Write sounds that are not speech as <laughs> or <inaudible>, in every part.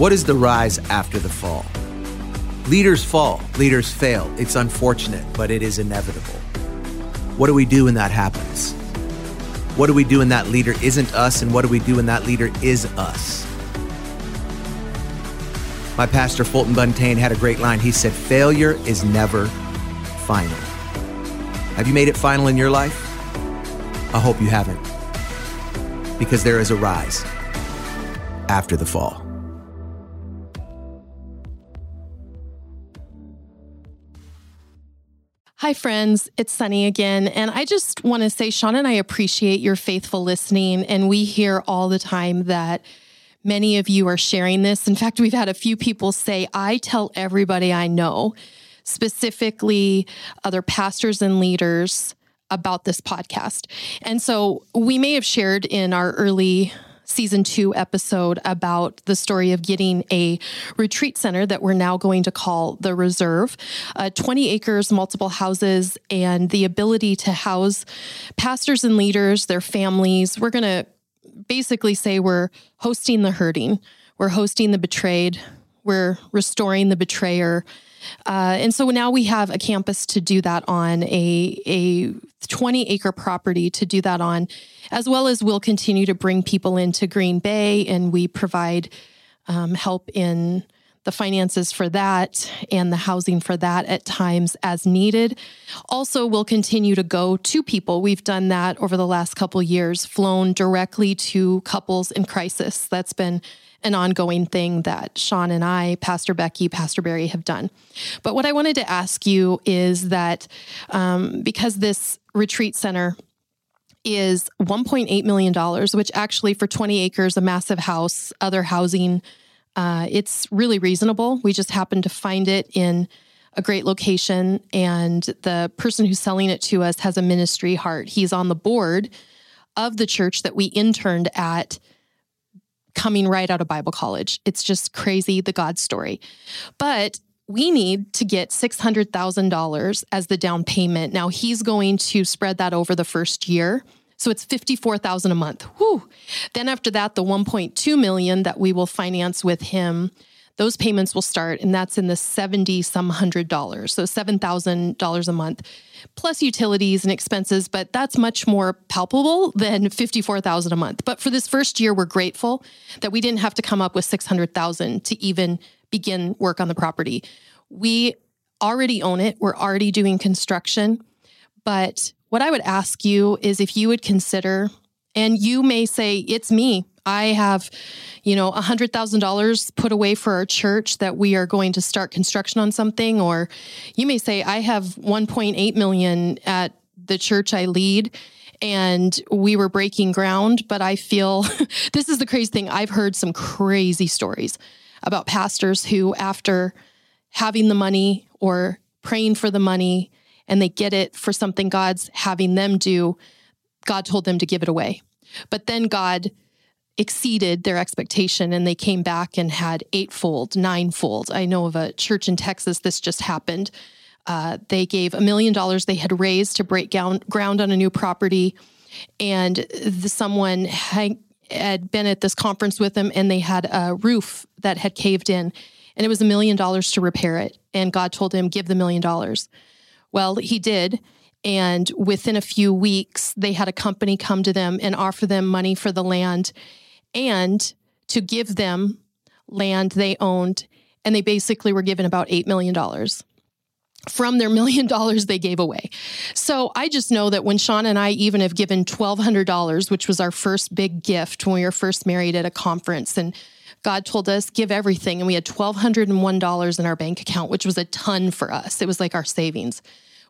What is the rise after the fall? Leaders fall, leaders fail. It's unfortunate, but it is inevitable. What do we do when that happens? What do we do when that leader isn't us? And what do we do when that leader is us? My pastor, Fulton Buntain, had a great line. He said, Failure is never final. Have you made it final in your life? I hope you haven't. Because there is a rise after the fall. Hi, friends. It's Sonny again. And I just want to say, Shawn and I appreciate your faithful listening. And we hear all the time that many of you are sharing this. In fact, we've had a few people say, I tell everybody I know, specifically other pastors and leaders, about this podcast. And so we may have shared in our early season two episode about the story of getting a retreat center that we're now going to call the Reserve. Uh, 20 acres, multiple houses, and the ability to house pastors and leaders, their families. We're going to basically say we're hosting the hurting, we're hosting the betrayed, we're restoring the betrayer. Uh, and so now we have a campus to do that on, a, a 20 acre property to do that on, as well as we'll continue to bring people into Green Bay and we provide um, help in the finances for that and the housing for that at times as needed. Also, we'll continue to go to people. We've done that over the last couple years, flown directly to couples in crisis. That's been an ongoing thing that Shawn and I, Pastor Becky, Pastor Barry have done. But what I wanted to ask you is that um, because this retreat center is $1.8 million, which actually for 20 acres, a massive house, other housing, uh, it's really reasonable. We just happened to find it in a great location, and the person who's selling it to us has a ministry heart. He's on the board of the church that we interned at coming right out of Bible college. It's just crazy, the God story. But we need to get $600,000 as the down payment. Now he's going to spread that over the first year. So it's 54,000 a month. Whew. Then after that the 1.2 million that we will finance with him those payments will start and that's in the 70 some hundred dollars so $7000 a month plus utilities and expenses but that's much more palpable than 54000 a month but for this first year we're grateful that we didn't have to come up with 600000 to even begin work on the property we already own it we're already doing construction but what i would ask you is if you would consider and you may say it's me I have, you know, a hundred thousand dollars put away for our church that we are going to start construction on something, or you may say I have 1.8 million at the church I lead and we were breaking ground, but I feel <laughs> this is the crazy thing. I've heard some crazy stories about pastors who, after having the money or praying for the money and they get it for something God's having them do, God told them to give it away. But then God exceeded their expectation and they came back and had eightfold, ninefold. I know of a church in Texas, this just happened. Uh, they gave a million dollars they had raised to break ground on a new property. And the, someone had, had been at this conference with them and they had a roof that had caved in. And it was a million dollars to repair it. And God told him, give the million dollars. Well, he did. And within a few weeks, they had a company come to them and offer them money for the land and to give them land they owned. And they basically were given about $8 million from their <laughs> million dollars they gave away. So I just know that when Shawn and I even have given $1,200, which was our first big gift when we were first married at a conference, and God told us, give everything. And we had $1,201 in our bank account, which was a ton for us. It was like our savings.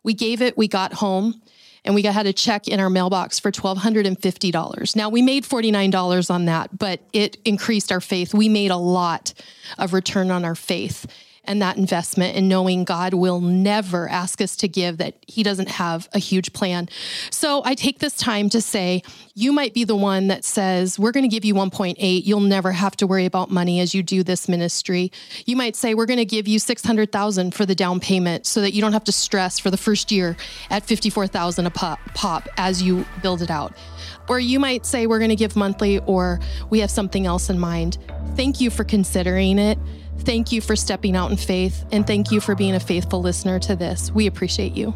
We gave it, we got home and we got, had a check in our mailbox for $1,250. Now we made $49 on that, but it increased our faith. We made a lot of return on our faith and that investment and knowing God will never ask us to give that he doesn't have a huge plan. So I take this time to say you might be the one that says we're going to give you 1.8 you'll never have to worry about money as you do this ministry. You might say we're going to give you 600,000 for the down payment so that you don't have to stress for the first year at 54,000 a pop, pop as you build it out. Or you might say, we're going to give monthly, or we have something else in mind. Thank you for considering it. Thank you for stepping out in faith. And thank you for being a faithful listener to this. We appreciate you.